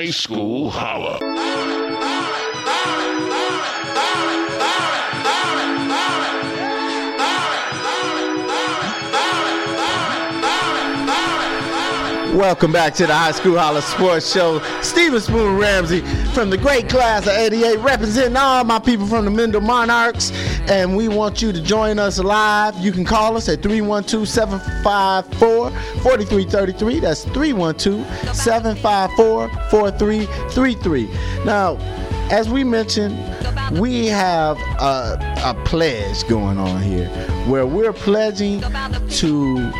High School Holla. Welcome back to the High School Holla Sports Show. Steven Spoon Ramsey from the great class of 88, representing all my people from the Mendel Monarchs. And we want you to join us live. You can call us at 312 754 4333. That's 312 754 4333. Now, as we mentioned, we have a, a pledge going on here where we're pledging to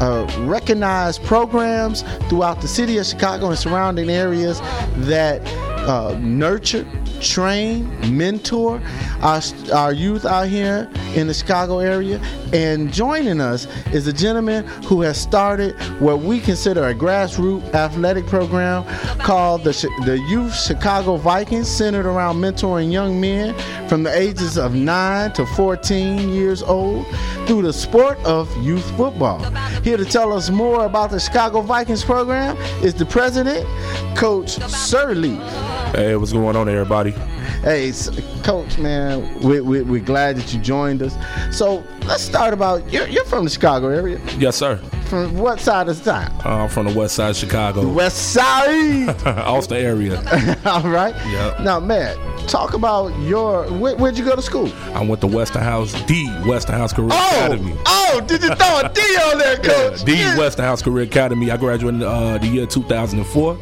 uh, recognize programs throughout the city of Chicago and surrounding areas that uh, nurture, train, mentor our, our youth out here in the Chicago area. And joining us is a gentleman who has started what we consider a grassroots athletic program called the, the Youth Chicago Vikings, centered around mentoring young men from the ages of 9 to 14 years old through the sport of youth football. Here to tell us more about the Chicago Vikings program is the president, Coach Sir Lee. Hey, what's going on, everybody? Hey, Coach, man, we, we, we're glad that you joined us. So let's start about you're, you're from the Chicago area. Yes, sir. From what side of the town? Uh, I'm from the west side of Chicago, West Side. Austin area. All right. Yep. Now, man, talk about your. Where, where'd you go to school? I went to Westinghouse, the Westinghouse Career Academy. oh, did you throw a D on there, Yeah, Coach? the Yeah, Westinghouse Career Academy. I graduated uh, the year 2004.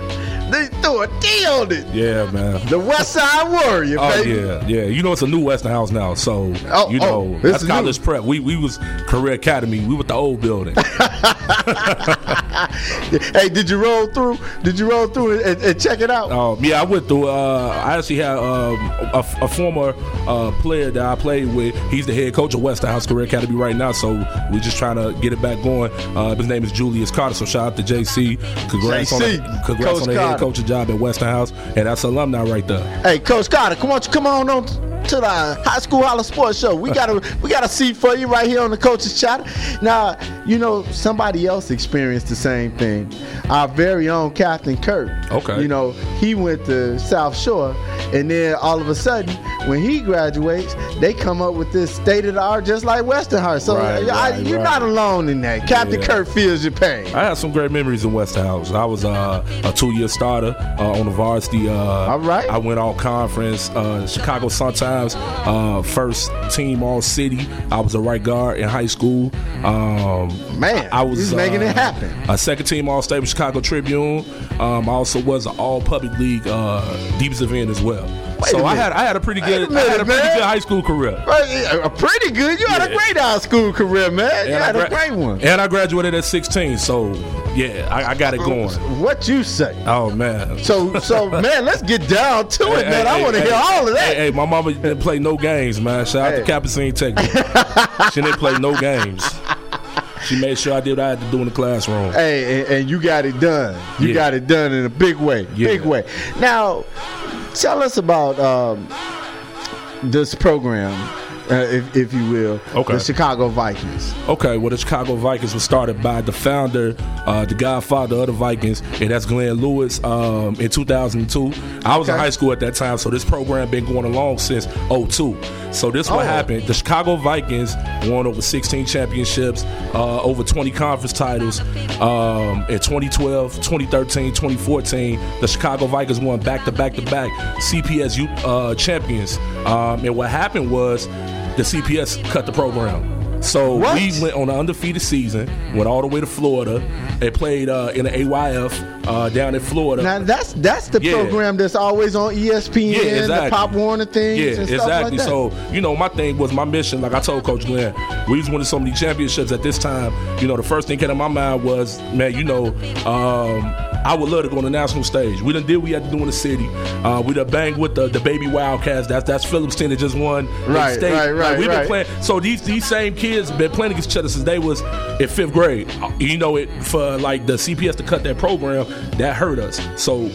They threw a D on it. Yeah, man. The West Side Warrior, Oh baby. yeah, yeah. You know it's a new Westinghouse now, so Oh, you oh, know this that's is college new. prep. We we was Career Academy. We with the old building. Hey, did you roll through? Did you roll through and, and check it out? Um, yeah, I went through. Uh, I actually had um, a, a former uh, player that I played with. He's the head coach of Westinghouse Career Academy right now. So we're just trying to get it back going. Uh, his name is Julius Carter. So shout out to JC. Congrats JC, on the, congrats Coach on the head coaching job at Westinghouse, and that's alumni right there. Hey, Coach Carter, come on, come on on to the High School Holla Sports Show. We got a we got a seat for you right here on the Coaches Chatter. Now, you know somebody else experienced the same thing. Our very own Captain Kirk. Okay. You know he went to South Shore, and then all of a sudden, when he graduates, they come up with this state of the art, just like Western Westinghouse. So Right, I- right, you're right. not alone in that. Captain Yeah. Kirk feels your pain. I had some great memories in Western Westinghouse. I was uh, a two-year starter uh, on the varsity. Uh, All right. I went all conference. Uh, Chicago Sun Times, uh, first team all city. I was a right guard in high school. Um, Man, I was he's making uh, it happen. A second team all state with Chicago Tribune. Um, I also was an all public league uh, deepest event as well. Wait so a I minute. had I had a pretty a good I had minute, a pretty man. good high school career. Right, uh, pretty good. You had a great high school career, man. You And had a great one. And I graduated at 16. So yeah, I, I got it going. What you say? Oh man. So, so man, let's get down to it, Hey, man. hey, I want to hear all of that. Hey, hey, my mama didn't play no games, man. Shout out to Capucine Tech. she didn't play no games. She made sure I did what I had to do in the classroom. Hey, and, and you got it done. You Yeah. got it done in a big way. Yeah. Big way. Now, tell us about um, this program, uh, if, if you will. Okay. The Chicago Vikings. Okay, well, the Chicago Vikings was started by the founder, uh, the godfather of the Vikings, and that's Glenn Lewis um, in 2002. I was in high school at that time, so this program been going along since 02. So this what Oh. happened. The Chicago Vikings won over 16 championships, uh, over 20 conference titles. Um, in 2012, 2013, 2014, the Chicago Vikings won back to back to back CPS youth uh, champions. Um, and what happened was the CPS cut the program. So What? we went on an undefeated season, went all the way to Florida, and played uh, in the AYF uh, down in Florida. Now that's that's the Yeah. program that's always on ESPN, Yeah, exactly. the Pop Warner things, yeah, and stuff exactly. like that. So you know, my thing was my mission. Like I told Coach Glenn, we was winning so many championships at this time. You know, the first thing came to my mind was, man, you know, um, I would love to go on the national stage. We done did what we had to do in the city. Uh, we done banged with the, the baby Wildcats. That's that's Phillips team that just won Right, state. right, right, Like, we've right. been playing. So these these same kids been playing against each other since they was in fifth grade. You know, it for like the CPS to cut that program that hurt us. So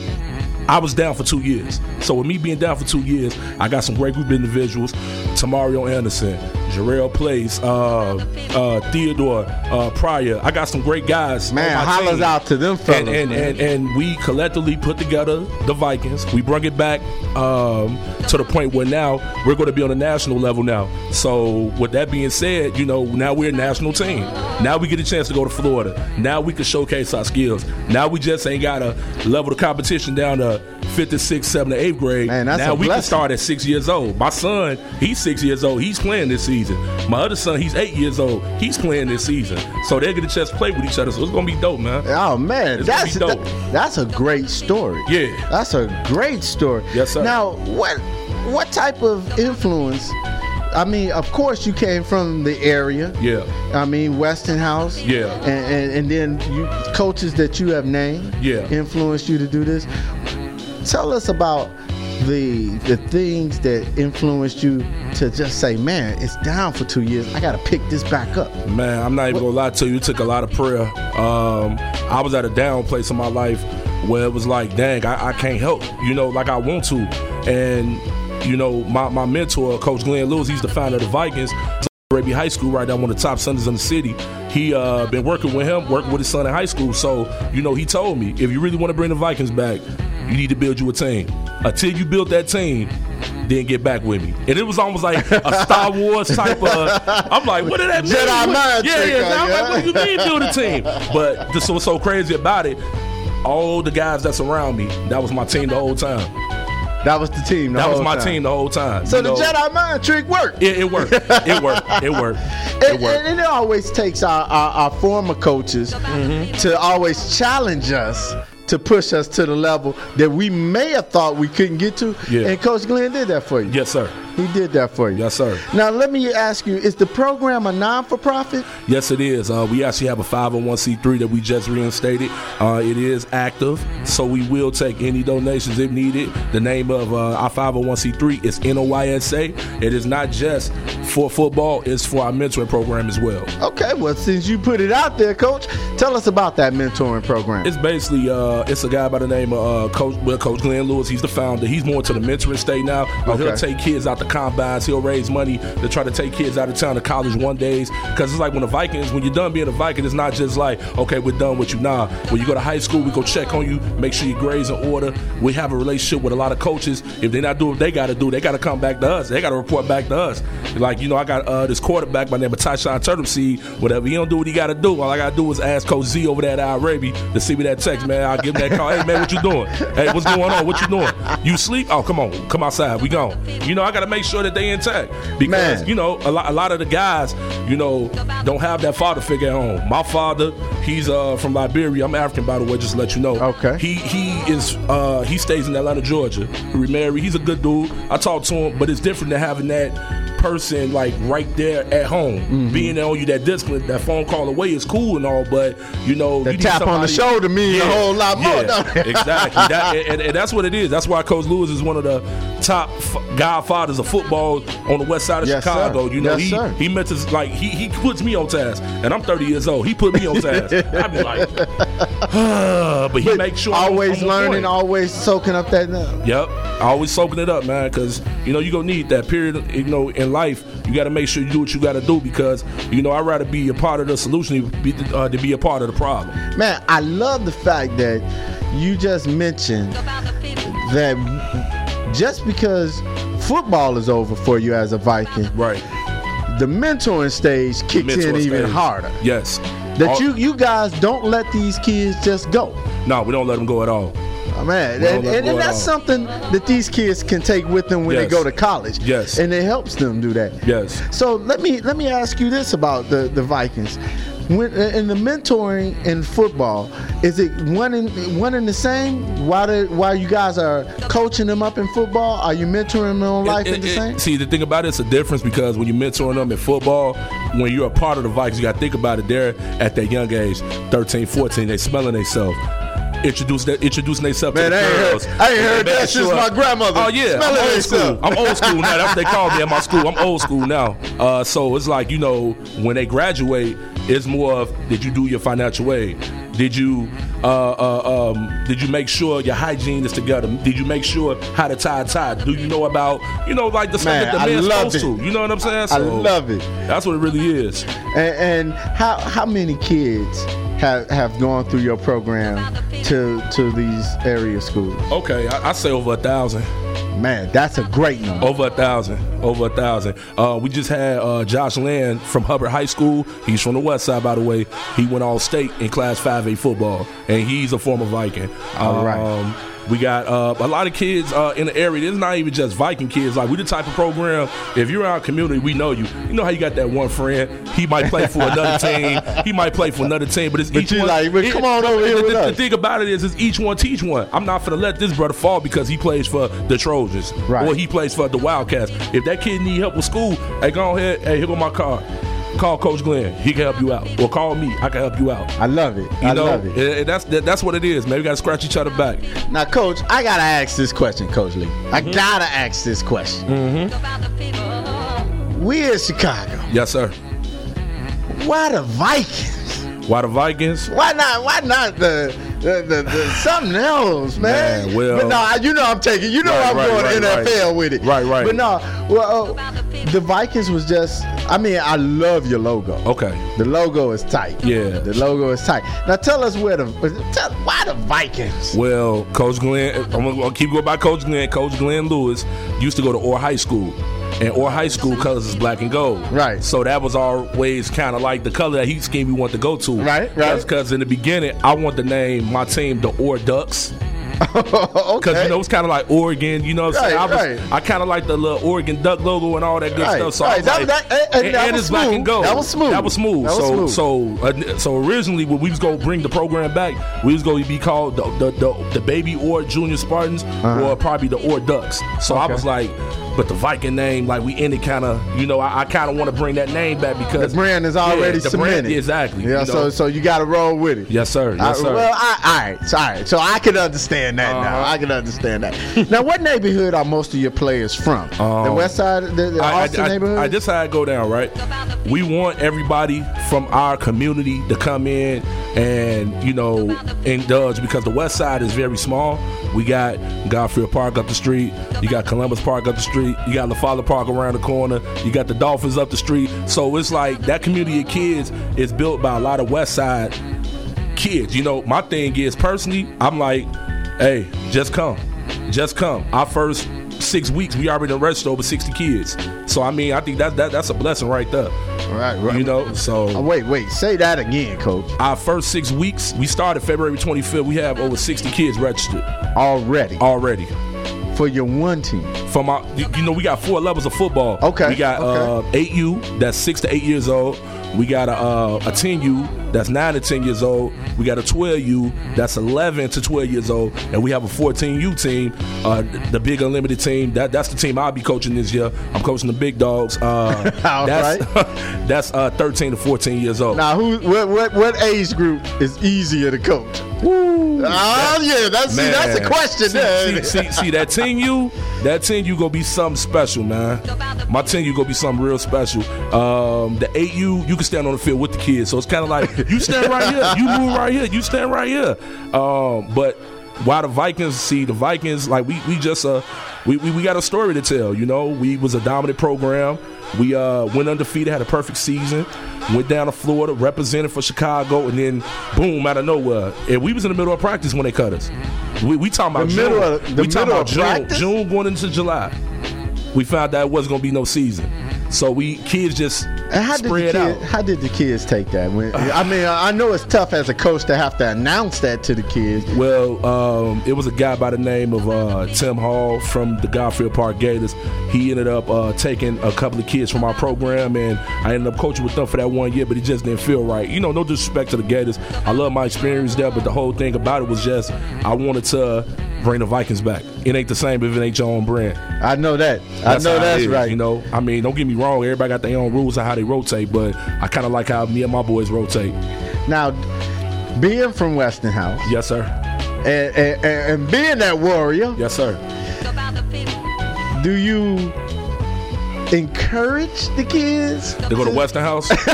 I was down for two years. So with me being down for two years, I got some great group individuals. Tamario Anderson, Jarrell Place, uh, uh, Theodore uh, Pryor. I got some great guys. Man, hollers out to them fellas, And and, and and we collectively put together the Vikings. We brought it back um, to the point where now we're going to be on a national level now. So with that being said, you know now we're a national team. Now we get a chance to go to Florida. Now we can showcase our skills. Now we just ain't got to level the competition down to fifth, to sixth, seventh, to eighth grade. Man, that's now we can start at six years old. My son, he's six years old. He's playing this season. My other son, he's eight years old. He's playing this season. So they get a chance to play with each other. So it's gonna be dope, man. Oh man, It's that's dope. that- that's a great story. Yeah. that's a great story. Yes, sir. Now, what what type of influence? I mean, of course, you came from the area. Yeah. I mean, Westinghouse. Yeah. And, and, and then you coaches that you have named. Yeah. Influenced you to do this. Tell us about the the things that influenced you to just say, man, it's down for two years. I got to pick this back up. Man, I'm not even gonna lie to you. It took a lot of prayer. Um, I was at a down place in my life where it was like, dang, I, I can't help, you know, like I want to. And, you know, my, my mentor, Coach Glenn Lewis, he's the founder of the Vikings. Al Raby High School, right now, one of the top centers in the city. He uh, been working with him, working with his son in high school. So, you know, he told me, if you really want to bring the Vikings back, you need to build you a team. Until you build that team, then get back with me. And it was almost like a Star Wars type of. I'm like, what did that mean? Jedi mind yeah, trick, yeah. I'm yeah? like, what do you mean build a team? But this was so crazy about it. All the guys that's around me, that was my team the whole time. That was the team. The That was my time. team the whole time. So you the know? Jedi mind trick worked. It, it worked. It worked. It worked. It And, worked. and it always takes our, our, our former coaches Mm-hmm. to always challenge us to push us to the level that we may have thought we couldn't get to. Yeah. And Coach Glenn did that for you. Yes, sir. He did that for you. Yes, sir. Now let me ask you: Is the program a non-for-profit? Yes, it is. Uh, we actually have a 501c3 that we just reinstated. Uh, it is active, so we will take any donations if needed. The name of uh, our 501c3 is NOYSA. It is not just for football; it's for our mentoring program as well. Okay. Well, since you put it out there, Coach, tell us about that mentoring program. It's basically uh, it's a guy by the name of uh, Coach well, Coach Glenn Lewis. He's the founder. He's more to the mentoring state now. But He'll take kids out the combines. He'll raise money to try to take kids out of town to college one days. Because it's like when the Vikings, when you're done being a Viking, it's not just like okay, we're done with you. Nah, when you go to high school, we go check on you, make sure your grades in order. We have a relationship with a lot of coaches. If they're not doing what they got to do, they got to come back to us. They got to report back to us. Like you know, I got uh, this quarterback by name of Tyshawn Turtleseed. Whatever he don't do what he got to do. All I got to do is ask Coach Z over there at Al to see me that text, man. I'll give him that call. Hey man, what you doing? Hey, what's going on? What you doing? You sleep? Oh, come on, come outside. We gone. You know, I got to make sure that they intact because Man. you know a lot, a lot of the guys, you know, don't have that father figure at home. My father, he's uh, from Liberia. I'm African, by the way, just to let you know. Okay. He he is uh, he stays in Atlanta, Georgia. He remarried. He's a good dude. I talk to him, but it's different than having that person like right there at home, Mm-hmm. being on you. That discipline, that phone call away is cool and all, but you know, That you tap on the somebody- shoulder means a whole lot more, Yeah, exactly. That, and, and that's what it is. That's why Coach Lewis is one of the top f- godfathers of football on the west side of Yes, sir. Chicago. You know, Yes, he sir. he meant to like he he puts me on task, and I'm 30 years old. He put me on task. I'd be like, but he makes sure always I'm learning, always soaking up that. Yep, always soaking it up, man. Because you know you gonna need that period. You know, in life, you got to make sure you do what you got to do. Because you know, I'd rather be a part of the solution than be, uh, to be a part of the problem. Man, I love the fact that you just mentioned that just because football is over for you as a Viking, Right. the mentoring stage kicks in Mentor even stage. harder. Yes. That All- you you guys don't let these kids just go. No, we don't let them go at all. Oh, man, and, and, and that's something that these kids can take with them when they go to college. Yes. and it helps them do that. Yes. So let me let me ask you this about the the Vikings. When, in the mentoring in football, is it one in one in the same? While the, while you guys are coaching them up in football, are you mentoring them on life It- in the it- same? See, the thing about it, it's a difference because when you're mentoring them in football, when you're a part of the Vikings, you got to think about it. They're at that young age, 13, 14, they smelling themselves. Introduce that, introducing themselves to the I ain't heard- girls. I ain't heard making that since my grandmother. Oh yeah, Smelling I'm old school. I'm old school now. That's what they call me at my school. I'm old school now. Uh, so it's like you know when they graduate, it's more of did you do your financial aid? Did you uh, uh, um, did you make sure your hygiene is together? Did you make sure how to tie a tie? Do you know about you know like the stuff that the man's supposed it. to? You know what I'm saying? I love it. That's what it really is. And, and how how many kids have have gone through your program to to these area schools? Okay, I, I say over a thousand. Man, that's a great number. Over a thousand. Over a thousand. Uh, we just had uh, Josh Land from Hubbard High School. He's from the West Side, by the way. He went all state in Class 5A football, and he's a former Viking. All right. We got uh, a lot of kids uh, in the area. It's not even just Viking kids. Like we the type of program. If you're in our community, we know you. You know how you got that one friend. He might play for another team. He might play for another team. But it's But each one. like, come on over here the, the, the thing about it is, is each one teach one. I'm not gonna let this brother fall because he plays for the Trojans Right. or he plays for the Wildcats. If that kid need help with school, hey, go ahead. Hey, here go my card. Call Coach Glenn. He can help you out. Or call me. I can help you out. I love it. You I know, love it. eh, that's that, that's what it is, man. We gotta scratch each other back. Now, Coach, I gotta ask this question, Coach Lee. I Mm-hmm. gotta ask this question. We in Chicago. Yes, sir. Why the Vikings? Why the Vikings? Why not? Why not the the, the, the something else, man? Man, well- but no, I- you know I'm taking. You know Right, I'm right, going right, NFL with it. Right, right. But no, well, uh, the Vikings was just. I mean, I love your logo. Okay. The logo is tight. Yeah. The logo is tight. Now tell us where the tell, why the Vikings. Well, Coach Glenn, I'm gonna, keep going by Coach Glenn. Coach Glenn Lewis used to go to Orr High School. And Orr High School colors is black and gold. Right. So that was always kind of like the color that heat scheme we want to go to. Right, right. Because in the beginning, I want to name my team the Orr Ducks. okay. Because you know it's kind of like Oregon, you know. What I'm saying? Right, I, right. I kind of like the little Oregon Duck logo and all that good Right, stuff. So right. That- like, that- and- and that and was it's black smooth. and gold. That was smooth. That was smooth. That was so smooth. so uh, so originally when we was gonna bring the program back, we was gonna be called the the, the, the Baby Or Junior Spartans or probably the Orr Ducks. So I Uh-huh. Was like. But the Viking name, like we ended kind of, you know, I, I kind of want to bring that name back because the brand is already yeah, the brand- cemented. exactly. Yeah. you So know. so you got to roll with it. yes, sir. Yes, I- sir. well, I, all right, so, all right. So I can understand that now. Uh-huh. I can understand that. now, what neighborhood are most of your players from? the Um, West Side, the, the I, Austin I, neighborhood. I, I just had to go down, right? We want everybody from our community to come in and, you know, indulge because the west side is very small. We got Garfield Park up the street. You got Columbus Park up the street. You got La Follette Park around the corner. You got the Dolphins up the street. So it's like that community of kids is built by a lot of west side kids. You know, my thing is personally, I'm like, hey, just come. Just come. Our first six weeks, we already registered over 60 kids. So I mean, I think that, that that's a blessing right there. Right, right. You know, Oh, so wait, wait. Say that again, Coach. our first six weeks, we started February 25th. We have over 60 kids registered Already already. for your one team. From our, you you know, we got four levels of football. Okay, We got okay. uh, 8U, that's six to eight years old. We got a, uh, a 10U, that's nine to 10 years old. We got a 12U, that's 11 to 12 years old. And we have a 14U team, uh, the big unlimited team. That, that's the team I'll be coaching this year. I'm coaching the big dogs. Uh, that's that's uh, 13 to 14 years old. Now, who? What? What? What age group is easier to coach? Oh yeah, that's see, that's a question. See, see, see, see, that 10U, that 10U gonna be something special, man. My 10U gonna be something real special. Um, the 8U, you can stand on the field with the kids, so it's kind of like you stand right here, you move right here, you stand right here. Um, but why the Vikings? See, the Vikings, like we we just uh we, we we got a story to tell. You know, we was a dominant program. We uh went undefeated, had a perfect season. Went down to Florida, represented for Chicago, and then boom, out of nowhere, and we was in the middle of practice when they cut us. We, we talking about The June. middle of- the we talking about of June, practice? June going into July. We found out it wasn't gonna be no season, so we kids just how did the kid. How did the kids take that? When, I mean, I know it's tough as a coach to have to announce that to the kids. Well, um, it was a guy by the name of uh, Tim Hall from the Garfield Park Gators. He ended up uh, taking a couple of kids from our program, and I ended up coaching with them for that one year, but it just didn't feel right. You know, no disrespect to the Gators. I love my experience there, but the whole thing about it was just I wanted to bring the Vikings back. It ain't the same if it ain't your own brand. I know that. I know that's right. You know, I mean, don't get me wrong. Everybody got their own rules on how they rotate, but I kind of like how me and my boys rotate. Now, being from Westinghouse Yes, sir. and, and, and being that warrior, Yes, sir. do you encourage the kids to go to Westinghouse?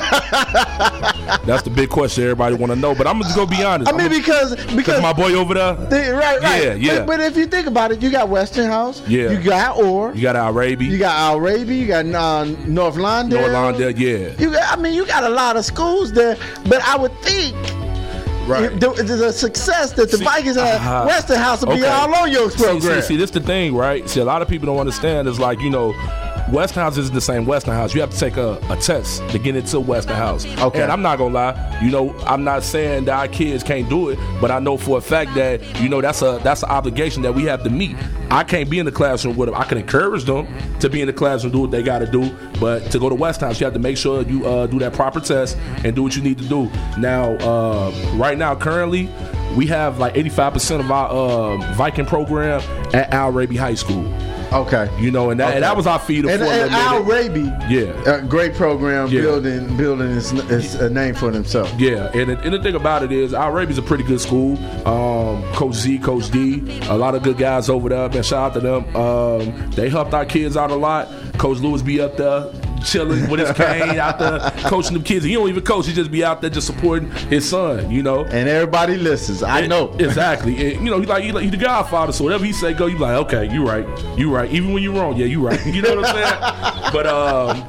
That's the big question everybody want to know. But I'm just gonna go be honest. I mean, because because my boy over there, they- right, right. Yeah, yeah. But, but if you think about it, you got Westinghouse. Yeah. You got Orr. you got Al Raby, You got Al Raby. You got uh, North. North yeah, You got, I mean, you got a lot of schools there, but I would think right. the, the success that the See, Vikings have, uh-huh. Westinghouse will be all on your See, program. see, see, this the thing, right? See, a lot of people don't understand. Is like you know, Westinghouse isn't the same Westinghouse. You have to take a, a test to get into Westinghouse. Okay. And I'm not gonna lie. You know, I'm not saying that our kids can't do it, but I know for a fact that you know that's a that's an obligation that we have to meet. I can't be in the classroom with them. I can encourage them to be in the classroom, do what they got to do. But to go to Westinghouse, you have to make sure you uh, do that proper test and do what you need to do. Now, uh, right now, currently, we have like 85% of our uh, Viking program at Al Raby High School. Okay. You know, and that, and that was our feeder And, and Al. Raby, Yeah. a great program, Yeah. building building is, his a name for himself. Yeah, and, the- and the thing about it is, Al Raby's a pretty good school. Um, Coach Z, Coach D, a lot of good guys over there. Man, shout out to them. Um, they helped our kids out a lot. Coach Lewis be up there chilling with his cane out there coaching them kids. He don't even coach; he just be out there just supporting his son. You know. And everybody listens. I know. exactly. And, you know, he like he like he the Godfather, so whatever he say, go. You like, okay, you right, you right. Even when you're wrong, yeah, you right. You know what I'm saying? but um,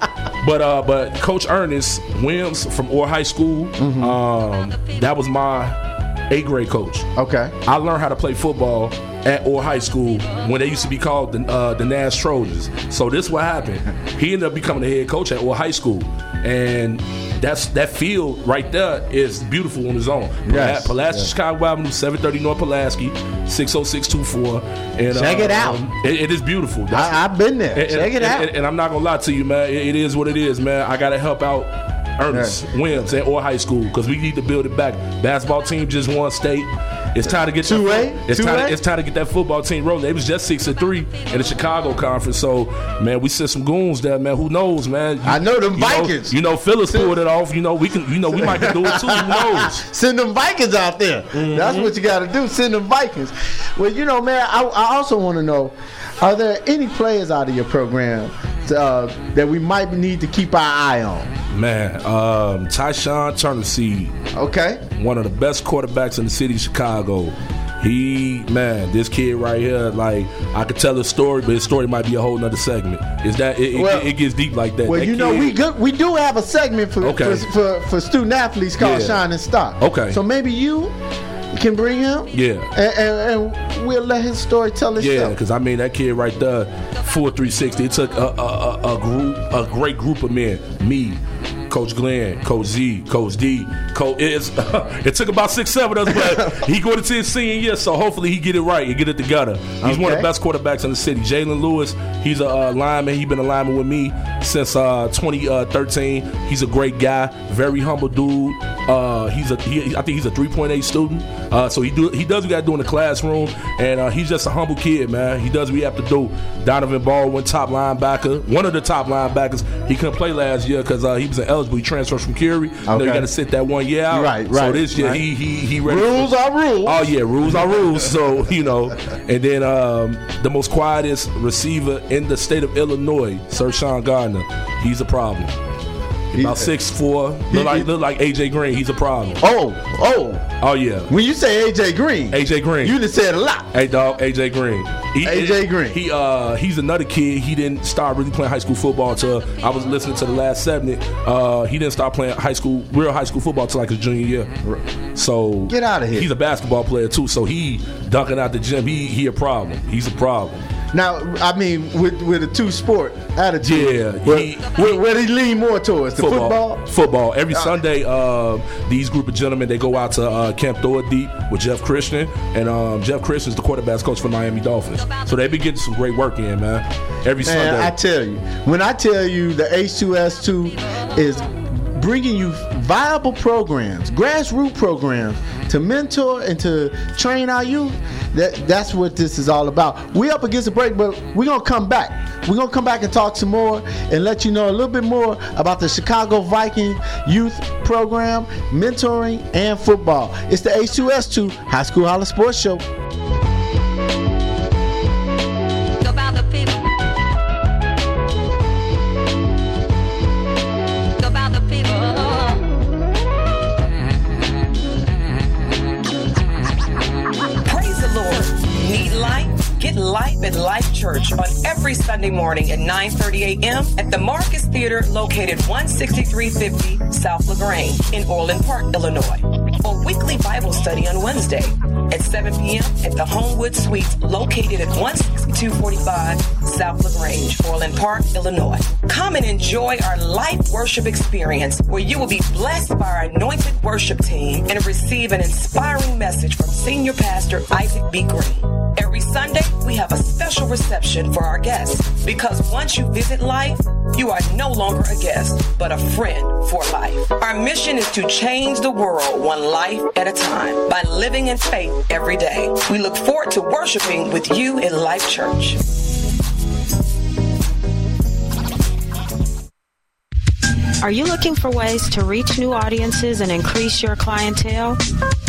but uh, but Coach Ernest Wims from Orr High School, Mm-hmm. um, that was my eighth grade coach. Okay. I learned how to play football at Orr High School when they used to be called the, uh, the Nash Trojans. So this what happened. He ended up becoming the head coach at Orr High School, and that's that field right there is beautiful on its own. Yes. Pulaski, Yes. Chicago Avenue, 730 North Pulaski, 60624. And Check it out. um, it- it is beautiful. That's- I, I've been there. and, Check it and- out. And, and I'm not gonna lie to you, man. It, it is what it is, man. I gotta help out Ernest Williams at Orr High School because we need to build it back. Basketball team just won state. It's time to get that- 2A? It's time. 2A? To, it's time to get that football team rolling. They was just six and three in the Chicago conference. So, man, we sent some goons there, man. Who knows, man? I know them You Vikings. you know, Phillips pulled it off. You know, we can. You know, we might can do it too. Who knows? Send them Vikings out there. Mm-hmm. That's what you got to do. Send them Vikings. Well, you know, man, I, I also want to know: Are there any players out of your program uh, that we might need to keep our eye on? Man, um, Tyshawn Turner Seed. Okay. one of the best quarterbacks in the city of Chicago. He, man, this kid right here, like I could tell his story, but his story might be a whole nother segment. Is that it? it- Well- it, gets deep like that. Well, That you know, we good, we do have a segment for Okay. for, for, for student athletes called Yeah. Shining Star. Okay. So maybe you can bring him. Yeah. And, and, and we'll let his story tell Yeah, itself. because I mean that kid right there, full 360. It took a, a, a, a group, a great group of men. Me, Coach Glenn, Coach Z, Coach D, Coach. It's, it took about six, seven of us, but he going into his senior year, so hopefully he get it right and get it together. He's one of the best quarterbacks in the city. Jalen Lewis, he's a uh, lineman. He's been a lineman with me since uh, 2013. He's a great guy, very humble dude. Uh, he's a he, I think he's a 3.8 student. Uh, so he do he does what he got to do in the classroom, and uh, he's just a humble kid, man. He does what he have to do. Donovan Baldwin, top linebacker, one of the top linebackers. He couldn't play last year because uh, he was ineligible. He transferred from Curie. You know, you got to sit that one year out. Right, So right, this year right. he he he ready. Rules are rules. Oh yeah, rules are rules. So you know, and then um, the most quietest receiver in the state of Illinois, Sir Sean Gardner. He's a problem. About six four, look like look like AJ Green. He's a problem. Oh, oh. Oh yeah, When you say AJ Green, AJ Green. you just said a lot. Hey dog, AJ Green. He, AJ Green. He uh he's another kid. He didn't start really playing high school football until I was listening to the last segment. Uh he didn't start playing high school real high school football until like his junior year. So Get out of here. He's a basketball player too. So he dunking out the gym. He he a problem. He's a problem. Now, I mean, with with a two sport attitude, Yeah, where, he- where, where he lean more towards the football. Football. Every Sunday, uh, these group of gentlemen they go out to uh, Camp Throw Deep with Jeff Christian, and um, Jeff Christian is the quarterbacks coach for Miami Dolphins. So they be getting some great work in, man. Every Man, Sunday. I tell you, when I tell you the H2S2 is bringing you viable programs, grassroots programs to mentor and to train our youth, that that's what this is all about. We up against a break, but we're gonna come back. We're gonna come back and talk some more and let you know a little bit more about the Chicago Viking youth program, mentoring, and football. It's the H2S2 High School Holla Sports Show. Life Church on every Sunday morning at 9:30 a.m. at the Marcus Theater located 16350 South LaGrange in Orland Park, Illinois. Or weekly Bible study on Wednesday at 7 p.m. at the Homewood Suites located at 16245 South LaGrange, Orland Park, Illinois. Come and enjoy our life worship experience where you will be blessed by our anointed worship team and receive an inspiring message from Senior Pastor Isaac B. Green. Sunday, we have a special reception for our guests because once you visit life, you are no longer a guest, but a friend for life. Our mission is to change the world one life at a time by living in faith every day. We look forward to worshiping with you in Life Church. Are you looking for ways to reach new audiences and increase your clientele?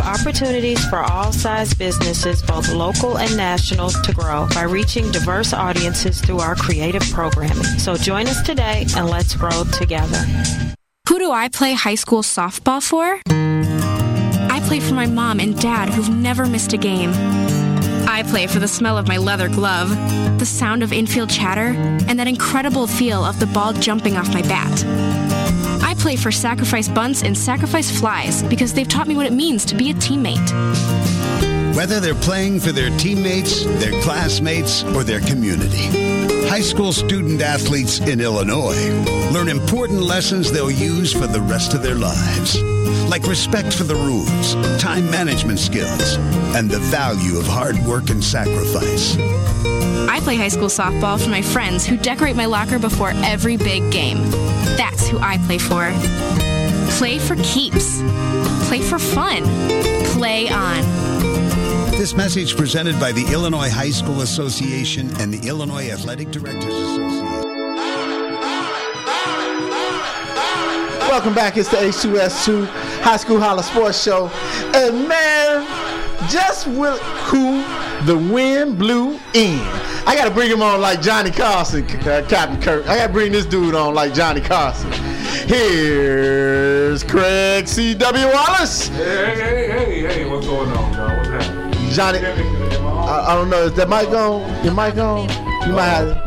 opportunities for all size businesses, both local and national, to grow by reaching diverse audiences through our creative programming. So join us today and let's grow together. Who do I play high school softball for? I play for my mom and dad who've never missed a game. I play for the smell of my leather glove, the sound of infield chatter, and that incredible feel of the ball jumping off my bat. Play for sacrifice bunts and sacrifice flies because they've taught me what it means to be a teammate. Whether they're playing for their teammates, their classmates, or their community, high school student athletes in Illinois learn important lessons they'll use for the rest of their lives, like respect for the rules, time management skills, and the value of hard work and sacrifice. I play high school softball for my friends who decorate my locker before every big game. That's who I play for. Play for keeps. Play for fun. Play on. This message presented by the Illinois High School Association and the Illinois Athletic Directors Association. Welcome back. It's the H2S2 High School Holla Sports Show. And man, just with who the wind blew in. I got to bring him on like Johnny Carson, uh, Captain Kirk. I got to bring this dude on like Johnny Carson. Here's Craig C.W. Wallace. Hey, hey, hey, hey, what's going on, dog? What's happening? Johnny, I, I don't know. Is that mic on? Your mic on? You might have.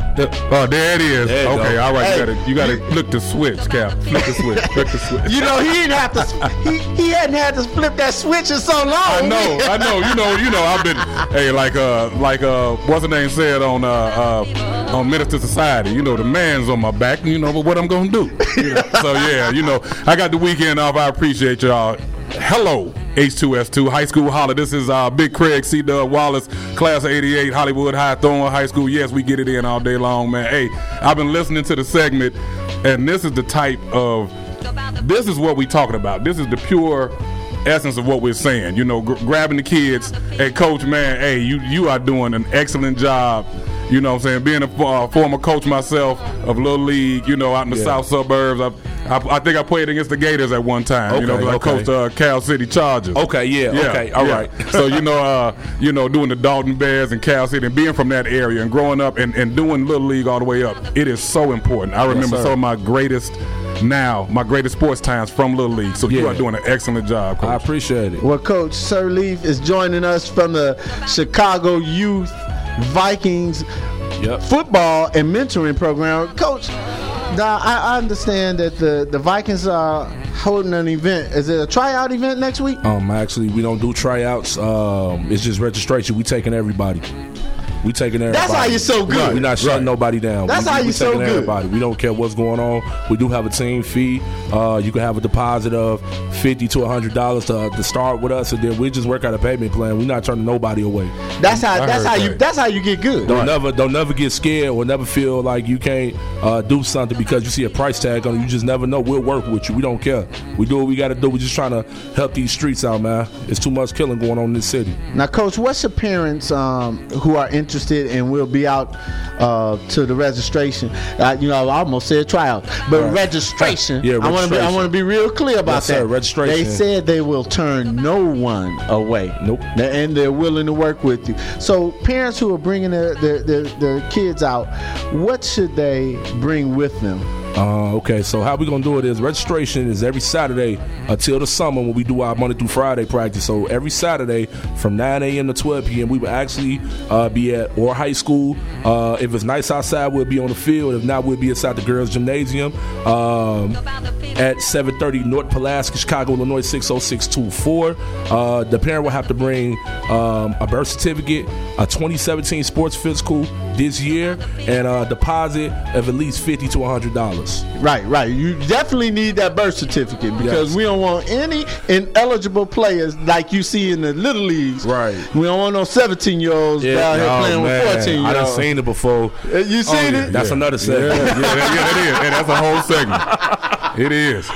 Oh, there it is. There okay, go. all right. Hey, you you gotta flick the switch, Cap. Flick the switch. Flick the switch. You know, he didn't have to. He, he hadn't had to flip that switch in so long. I know, I know. You know, you know. I've been, hey, like, uh, like, uh, what's the name said on, uh, uh, on Menace II Society. You know, the man's on my back. You know, but what I'm gonna do. You know? so yeah, you know, I got the weekend off. I appreciate y'all. Hello, H2S2 High School Holla. This is uh, Big Craig C. Dub Wallace, Class of 88, Hollywood High Thorn High School. Yes, we get it in all day long, man. Hey, I've been listening to the segment, and this is the type of this is what we talking about. This is the pure essence of what we're saying. You know, gr- grabbing the kids. Hey, coach, man. Hey, you you are doing an excellent job. You know what I'm saying? Being a uh, former coach myself of Little League, you know, out in the Yeah. south suburbs. I, I, I think I played against the Gators at one time. you know, Okay, 'cause I okay. coached uh, Cal City Chargers. Okay, yeah, okay, all right. so you know, uh, you know, doing the Dolton Bears and Cal City and being from that area and growing up and, and doing Little League all the way up, it is so important. I remember sir. some of my greatest now, my greatest sports times from Little League. So you are doing an excellent job, I appreciate it. Well, Coach Sirleaf is joining us from the Chicago Youth Vikings Yep. football and mentoring program. Coach, now I understand that the, the Vikings are holding an event. Is it a tryout event next week? Um, actually, we don't do tryouts. Um, it's just registration. We taking everybody. We taking everybody. That's how you're so good. We're not shutting Right. nobody down. That's we, how you're so taking good. everybody. We don't care what's going on. We do have a team fee. Uh, you can have a deposit of fifty to hundred dollars to to start with us, and then we just work out a payment plan. We're not turning nobody away. That's how I that's heard how you that's how you get good. Don't never don't never get scared or never feel like you can't uh, do something because you see a price tag on it. You just never know. We'll work with you. We don't care. We do what we got to do. We're just trying to help these streets out, man. It's too much killing going on in this city. Now, Coach, what's your parents um, who are in, interested and will be out uh, to the registration. Uh, you know, I almost said trial, but Right. registration. Yeah, I want to be. I want to be real clear about Yes, that. sir, registration. They said they will turn no one away. Nope. And they're willing to work with you. So parents who are bringing their their, their, their kids out, what should they bring with them? Uh, okay, so how we gonna do it is registration is every Saturday until the summer when we do our Monday through Friday practice. So every Saturday from 9 a.m. to 12 p.m. we will actually uh, be at Orr high school. Uh, if it's nice outside, we'll be on the field. If not, we'll be inside the girls' gymnasium um, at 7:30 North Pulaski, Chicago, Illinois 60624. Uh, the parent will have to bring um, a birth certificate, a 2017 sports physical this year, and a deposit of at least 50 to 100 dollars. Right, right. You definitely need that birth certificate because Yes. we don't want any ineligible players like you see in the little leagues. Right. We don't want no 17 year olds down here oh, playing man. with 14 I year done olds. seen it before. Uh, you seen oh, it? That's another segment. yeah, that, yeah, that is. Hey, that's a whole segment. It is.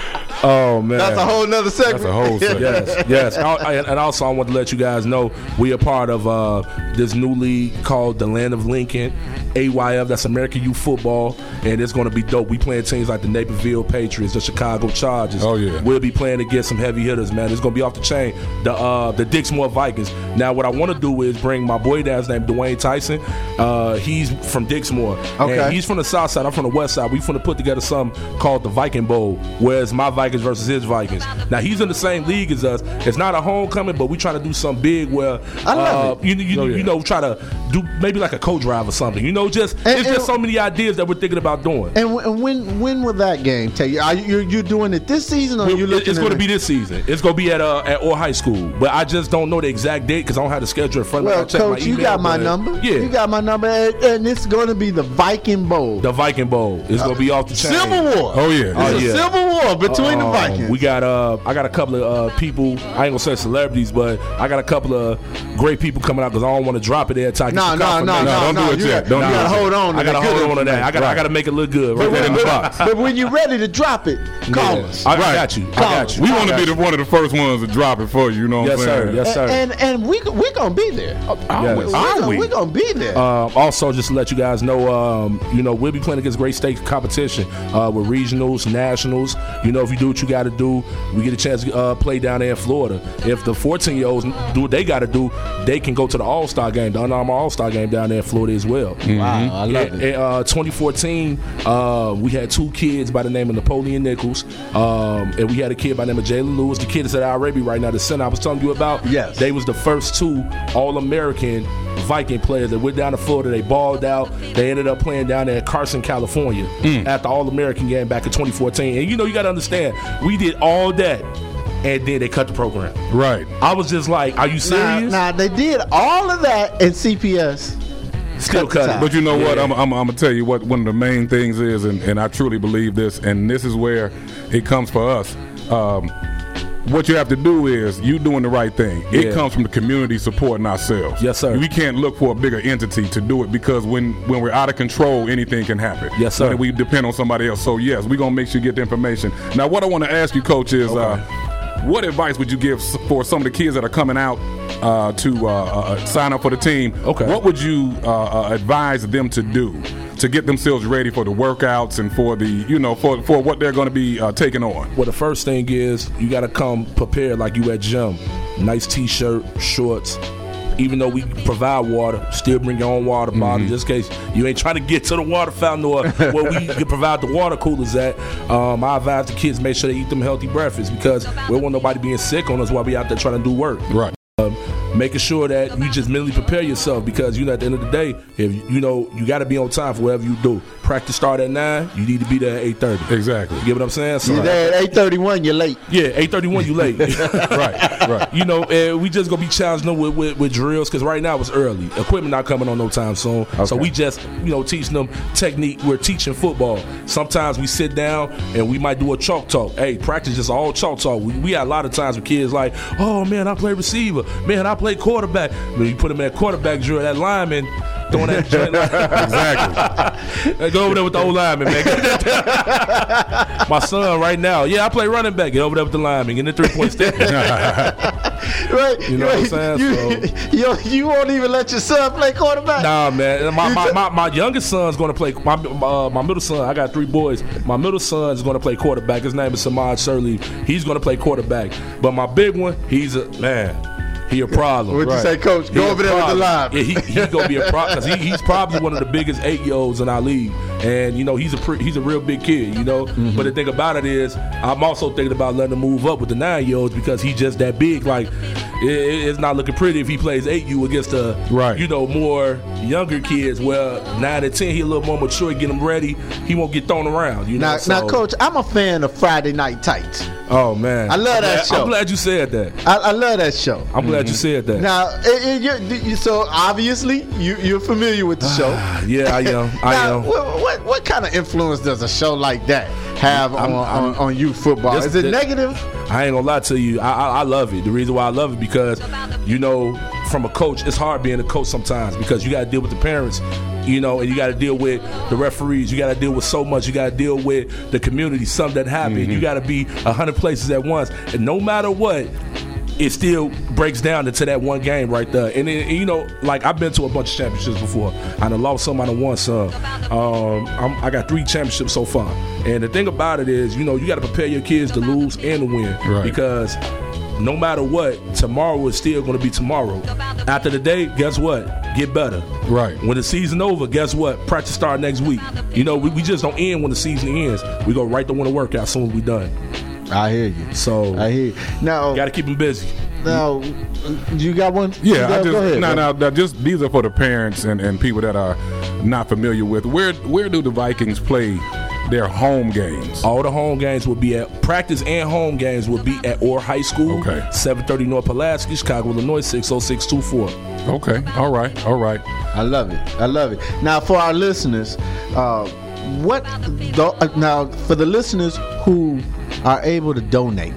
Oh man, That's a whole nother segment. That's a whole segment. yes, yes. And I- and also, I want to let you guys know we are part of uh, this new league called the Land of Lincoln, AYF. That's American Youth Football, and it's going to be dope. We playing teams like the Naperville Patriots, the Chicago Chargers. Oh, yeah. we'll be playing against some heavy hitters, man. It's going to be off the chain. The uh, the Dixmoor Vikings. Now, what I want to do is bring my boy dad's name, Dwayne Tyson. Uh, he's from Dixmoor. Okay. And he's from the south side. I'm from the west side. We finna put together something called the Viking Bowl, whereas it's my Vikings versus his Vikings. Now he's in the same league as us. It's not a homecoming, but we trying to do something big where I love uh, it. You, you, Oh, yeah. you know try to do maybe like a co-drive or something. You know, just And- it's and- just so many ideas that we're thinking about doing. And, w- and when when will that game take you? Are you you doing it this season or you It- looking it's going to be this season. It's going to be at uh, at Orr High School, but I just don't know the exact date because I don't have the schedule in front of me. Well, I check my coach, you got my number. Yeah, you got my number, and, and it's going to be the Viking Bowl. the Viking Bowl. It's going to be off the chain. Civil War. Oh, yeah. It's Oh, a yeah. civil war between the Um, Vikings. We got uh, I got a couple of uh, people. I ain't gonna say celebrities, but I got a couple of great people coming out because I don't want to drop it there. Until I get No, the no, no, confirmation. no, don't no. do it you yet. got- Don't you do it gotta hold on. I gotta hold on to that. I gotta, I gotta make it look good. Right Put that in the box. But when you're ready to drop it, call us. I, I got you. I Call got us. you. We want to be the, one of the first ones to drop it for you. You know what Yes, I'm sir. saying? Yes, sir. And and we we gonna be there. Yes. We, Are gonna, we? we gonna be there. Um, also, just to let you guys know, um, you know, we'll be playing against great state competition uh, with regionals, nationals. You know, if you do what you got to do, we get a chance to uh, play down there in Florida. If the 14 year olds do what they got to do, they can go to the All Star game, the Armour All Star game down there in Florida as well. wow, I love it. in, uh, 2014, uh, we had two kids by the name of Napoleon Nichols, um, and we had a kid by the name of Jalen Lewis. The kid is at Al right now, the center I was telling you about. Yes. They was the first two All American Viking players that went down to Florida. They balled out. They ended up playing down there in Carson, California at the All American game back in 2014. And you know, you got to understand, we did all that, and then they cut the program. Right. I was just like, are you now, serious? now they did all of that in CPS. Still cut cut it. But you know what? Yeah. I'm, I'm, I'm gonna tell you what one of the main things is, and, and I truly believe this, and this is where it comes for us. Um, what you have to do is you doing the right thing. It Yeah. comes from the community supporting ourselves. Yes, sir. We can't look for a bigger entity to do it because when when we're out of control, anything can happen. Yes, sir. When we depend on somebody else. So yes, we're gonna make sure you get the information. Now, what I want to ask you, Coach, is uh, what advice would you give for some of the kids that are coming out uh, to uh, uh, sign up for the team? Okay. What would you uh, uh, advise them to do to get themselves ready for the workouts and for the you know for for what they're going to be uh, taking on? Well, the first thing is you got to come prepared like you at gym. Nice t-shirt, shorts. Even though we provide water, still bring your own water bottle just in case you ain't trying to get to the water fountain or where we can provide the water coolers at. Um, I advise the kids make sure they eat them healthy breakfasts because we don't want nobody being sick on us while we out there trying to do work Right. um, making sure that you just mentally prepare yourself because you know at the end of the day, if you know you got to be on time for whatever you do. Practice start at nine, you need to be there at eight thirty. Exactly. You get what I'm saying? So You're there at 8:31. You're late. yeah, eight thirty one, you late. Right. Right. You know, and we just gonna be challenging them with, with, with drills because right now it's early. Equipment not coming on no time soon. So we just, you know, teaching them technique. We're teaching football. Sometimes we sit down and we might do a chalk talk. Hey, practice is all chalk talk. We, we had a lot of times with kids like, oh man, I play receiver. Man, I play quarterback. When you put them in that quarterback drill, that lineman, throwing that joint. Exactly. Go over there with the old lineman, man. My son, right now, yeah, I play running back. Get over there with the lineman, get the three point step. Right? You know what I'm saying? You, you, you won't even let your son play quarterback. Nah, man. My, my, my, my youngest son's going to play. My uh, my middle son. I got three boys. My middle son's going to play quarterback. His name is Samad Shirley. He's going to play quarterback. But my big one, he's a man. He a problem. What'd you say, Coach? He Go over there with the line. Yeah, he, he gonna be a problem because he, he's probably one of the biggest eight year olds in our league, and you know he's a pre, he's a real big kid, you know. Mm-hmm. But the thing about it is, I'm also thinking about letting him move up with the nine year olds because he's just that big. Like it, it- it's not looking pretty if he plays eight U against the Right. you know more younger kids. Well, nine and ten, he a little more mature, get him ready. He won't get thrown around. You know. Now, so- now, Coach, I'm a fan of Friday Night Tykes. Oh man, I love I'm that glad- show. I'm glad you said that. I, I love that show. I'm glad you said that. Now, it, it, you you- so obviously you, you're familiar with the ah, show. yeah, I am. I now, am. what, what what kind of influence does a show like that have on, I'm- I'm- on, on youth football? This- Is it this- negative? I ain't gonna lie to you. I, I, I love it. The reason why I love it because, you know, from a coach, it's hard being a coach sometimes because you got to deal with the parents, you know, and you got to deal with the referees. You got to deal with so much. You got to deal with the community. Something that happened. You mm-hmm. got to be a hundred places at once, and no matter what. It still breaks down into that one game right there, and, then, you know, like I've been to a bunch of championships before. I done lost some, I done won some. Um, I'm, I got three championships so far, and the thing about it is, you know, you got to prepare your kids to lose and to win Right. because no matter what, tomorrow is still going to be tomorrow. After the day, guess what? Get better. Right. When the season over, guess what? Practice start next week. You know, we, we just don't end when the season ends. We go right to winter workout soon as we done. I hear you. So I hear you. Now, got to keep them busy. now, you got one? Yeah, got- I just go ahead. no, bro. no, no, just these are for the parents and, and people that are not familiar with where where do the Vikings play their home games? All the home games will be at practice and home games will be at Orr High School. Okay. 730 North Pulaski, Chicago, Illinois, 60624. Okay, all right, all right. I love it. I love it. Now, for our listeners, uh, what the, uh, now for the listeners who are able to donate,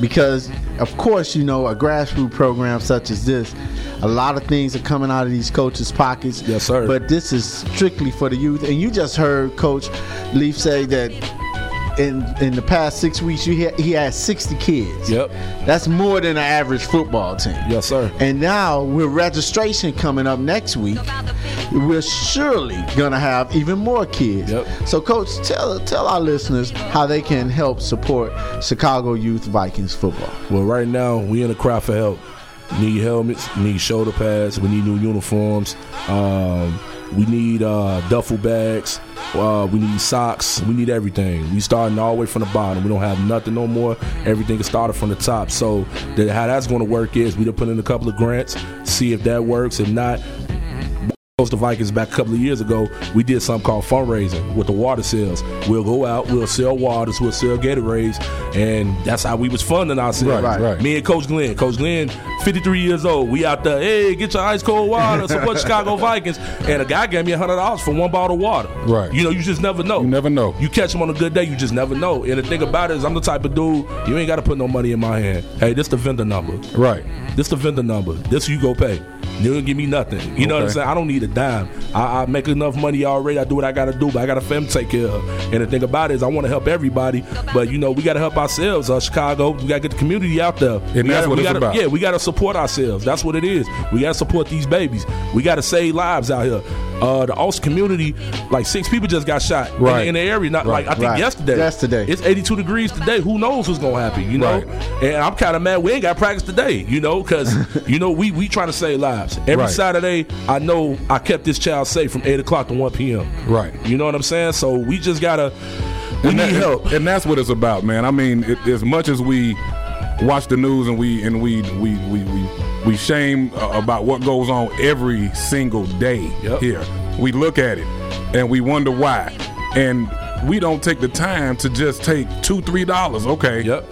because of course you know a grassroots program such as this, a lot of things are coming out of these coaches' pockets. Yes, sir. But this is strictly for the youth, and you just heard Coach Leaf say that. In, in the past six weeks, you had, he had 60 kids. Yep. That's more than an average football team. Yes, sir. And now with registration coming up next week, we're surely gonna have even more kids. Yep. So, coach, tell tell our listeners how they can help support Chicago Youth Vikings football. Well, right now we in a cry for help. Need helmets, need shoulder pads, we need new uniforms. Um, we need uh, duffel bags. Uh, we need socks. We need everything. We starting all the way from the bottom. We don't have nothing no more. Everything is started from the top. So how that's going to work is we done put in a couple of grants, see if that works. If not, Coast the Vikings back a couple of years ago, we did something called fundraising with the water sales. We'll go out, we'll sell waters, we'll sell Gatorades, and that's how we was funding ourselves. Right, right. Me and Coach Glenn. Coach Glenn, 53 years old. We out there, hey, get your ice cold water, support Chicago Vikings. And a guy gave me $100 for one bottle of water. Right. You know, you just never know. You never know. You catch him on a good day, you just never know. And the thing about it is, I'm the type of dude, you ain't got to put no money in my hand. Hey, this the vendor number. Right. This the vendor number. This you go pay. You don't give me nothing. You know what I'm saying? I don't need a dime. I, I make enough money already. I do what I gotta do, but I got a family to take care of. And the thing about it is I want to help everybody, but you know, we gotta help ourselves, uh, Chicago. We gotta get the community out there. And we that's gotta, what we it's gotta, about. Yeah, we gotta support ourselves. That's what it is. We gotta support these babies. We gotta save lives out here. Uh, the Austin community, like six people just got shot in the- in, the area. Not Right. like I think Right. yesterday. Yesterday. It's 82 degrees today. Who knows what's gonna happen? You know. Right. And I'm kind of mad we ain't got practice today. You know, because you know we we trying to save lives. Every Right. Saturday, I know I kept this child safe from eight o'clock to one p.m. Right. You know what I'm saying? So we just gotta. We and need that- help. and that's what it's about, man. I mean, it, as much as we watch the news and we and we we we we, we shame uh, about what goes on every single day Yep. here, we look at it and we wonder why, and we don't take the time to just take two three dollars. Okay, Yep.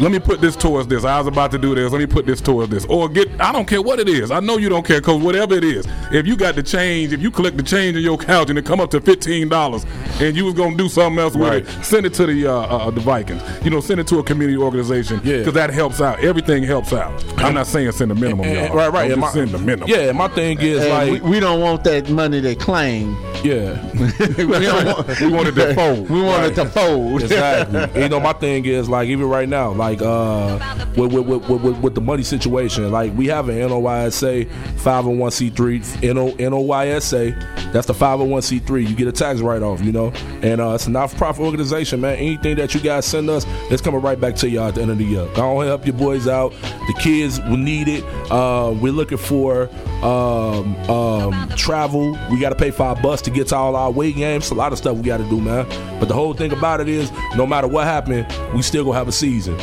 Let me put this towards this. I was about to do this. Let me put this towards this. Or get, I don't care what it is. I know you don't care, Coach, whatever it is. If you got the change, if you collect the change in your couch and it come up to $15 and you was going to do something else with Right. it, send it to the uh, uh, the Vikings. You know, send it to a community organization Yeah. because that helps out. Everything helps out. I'm not saying send the minimum, And- y'all. and- right, right. Don't just my- send the minimum. Yeah, my thing is And like, we, we don't want that money they claim. yeah, we, don't want, We want it to fold. we want it to fold. exactly. you know, my thing is like even right now, like uh, with with, with, with, with- the money situation, like we have an NOYSA 501c3 NO, NOYSA. That's the 501c3. You get a tax write off, you know, and uh, it's a not for profit organization, man. Anything that you guys send us, it's coming right back to y'all at the end of the year. Go help your boys out. The kids will need it. Uh, we're looking for um, um, travel. We got to pay for our bus to get to all our weight games. A lot of stuff we got to do, man. But the whole thing about it is, no matter what happened, we still gonna have a season.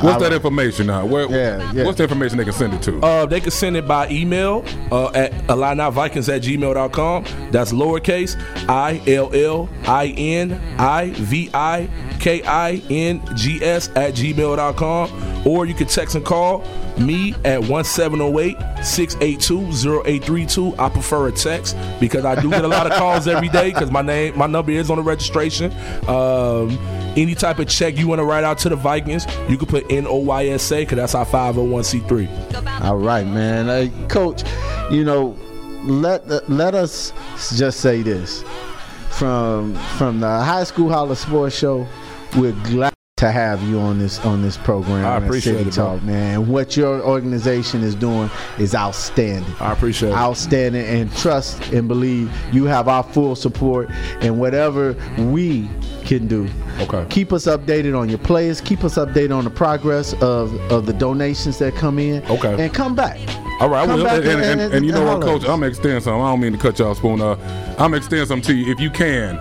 What's that information now? Where, Yeah, yeah. What's the information they can send it to? Uh, they can send it by email uh, at IlliniVikings at gmail.com. That's lowercase I L L I N I V I K I N G S at gmail.com. Or you can text and call me at 1708 682 0832. I prefer a text because I do get a lot of calls every day because my name, my number is on the registration. Um, any type of check you want to write out to the Vikings, you can put NOYSA because that's our 501c3. All right, man. Hey, Coach, you know, let let us just say this from from the High School Holla Sports Show. We're glad to have you on this on this program. I appreciate City it, bro. Talk, man. What your organization is doing is outstanding. I appreciate it. outstanding and trust and believe you have our full support and whatever we can do. Okay. Keep us updated on your players. Keep us updated on the progress of, of the donations that come in. Okay. And come back. All right, I Come will. back and, and, and, and you know what, Coach? I'm gonna extend something. I don't mean to cut y'all spoon. Uh, I'm gonna extend something to you. If you can,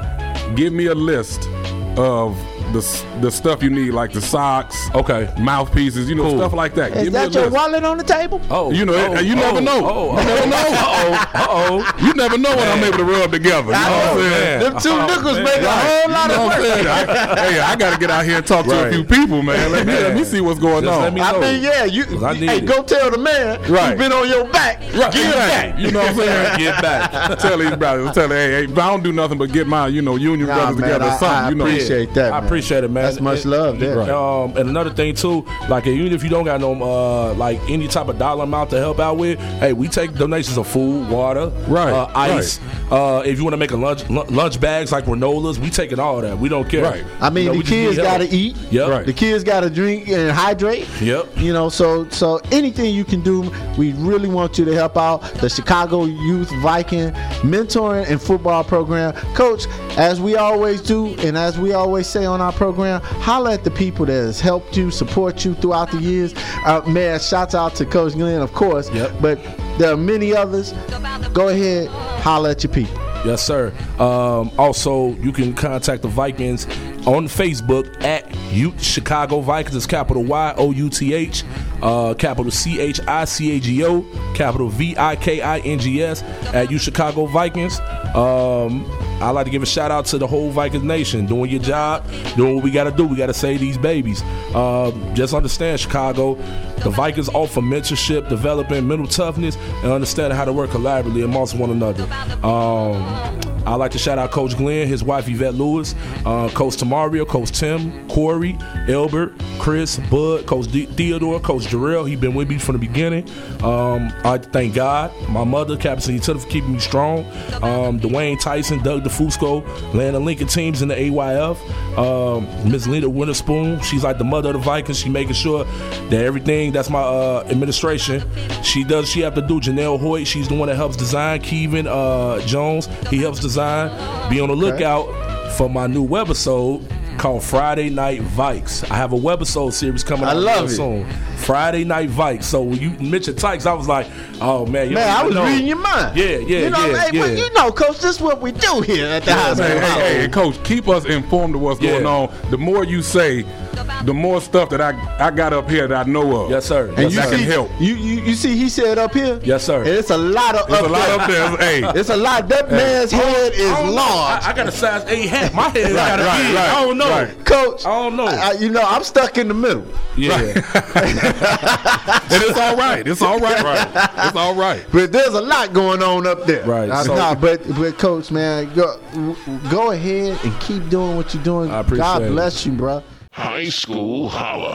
give me a list of the the stuff you need, like the socks, Okay. mouthpieces, you know, Cool. stuff like that. Is give me that your list. wallet on the table? Oh, You know, oh, you never oh, know. Oh, You never know. Uh oh. Uh oh. You never know what I'm able to rub together. You know what I'm saying? Them two Oh, nickels man. make a Right. whole lot You know of what work. I, hey, I got to get out here and talk to a few people, man. Let me let me see what's going Just on. let me I know. mean, yeah, you. I need hey, go tell the man Right. who's been on your back. Right, Give it exactly. back. You know what I'm saying? Get back. tell these brothers, tell them, hey, hey, I don't do nothing but get my, you know, union Nah, brothers man, together or I- something, I you know. appreciate that. I man. Appreciate it, man. That's much And- love there. Right. Um, and another thing too, like even if you don't got no uh, like any type of dollar amount to help out with, hey, we take donations of food, water, Right, uh, ice. Uh, if you want to make a lunch lu- lunch bags like granolas, we taking all that. We don't care. Right. I mean, You know, the we just need kids got to eat. Yep. Right. The kids got to drink and hydrate. Yep. You know, so so anything you can do, we really want you to help out the Chicago Youth Viking mentoring and football program. Coach, as we always do, and as we always say on our program, holler at the people that has helped you, support you throughout the years. Uh, man, shouts out to Coach Glenn, of course. Yep. But there are many others. Go ahead, holler at your people. Yes, sir. Um, also, you can contact the Vikings on Facebook at Youth Chicago Vikings. It's capital Y O U T H, uh, capital C H I C A G O, capital V I K I N G S at U Chicago Vikings. Um, I like to give a shout out to the whole Vikings nation doing your job, doing what we got to do. We got to save these babies. Um, just understand, Chicago, the Vikings offer mentorship, developing mental toughness, and understanding how to work collaboratively amongst one another. Um, I like to shout out Coach Glenn, his wife Yvette Lewis, uh, Coach Tamario, Coach Tim, Corey, Elbert, Chris, Bud, Coach D- Theodore, Coach Jarrell. He been with me from the beginning. Um, I thank God, my mother, Captain Tutta, for keeping me strong. Um, Dwayne Tyson, Doug DeFusco, Landon Lincoln teams in the AYF. Um, Miss Linda Winterspoon, she's like the mother of the Vikings. She making sure that everything that's my uh, administration, she does. She have to do. Janelle Hoyt, she's the one that helps design. Kevin uh, Jones, he helps design. Be on the lookout for my new webisode called Friday Night Vikes. I have a webisode series coming I out love soon. Friday Night Vikes. So when you mentioned Tykes, I was like, oh man, you Man, I was know. reading your mind. Yeah, yeah, you know, yeah, hey, but yeah. you know, coach, this is what we do here at the high school. Hey, hey, hey, coach, keep us informed of what's Yeah. going on. The more you say, the more stuff that I I got up here that I know of. Yes, sir. And Yes, you sir. see, can help. You, you you see, he said up here. Yes, sir. And it's a lot of There's up a lot there. up there. Hey, It's a lot. That man's head is I large. I, I got a size eight hat. My head Right, got a right, right, I don't know. right. Coach, I don't know. I, you know, I'm stuck in the middle. Yeah. and it's all right. It's all right. right. It's all right. But there's a lot going on up there. Right, Uh, so- nah, but but coach, man, go go ahead and keep doing what you're doing. I appreciate God it. bless you, bro. High School Holla.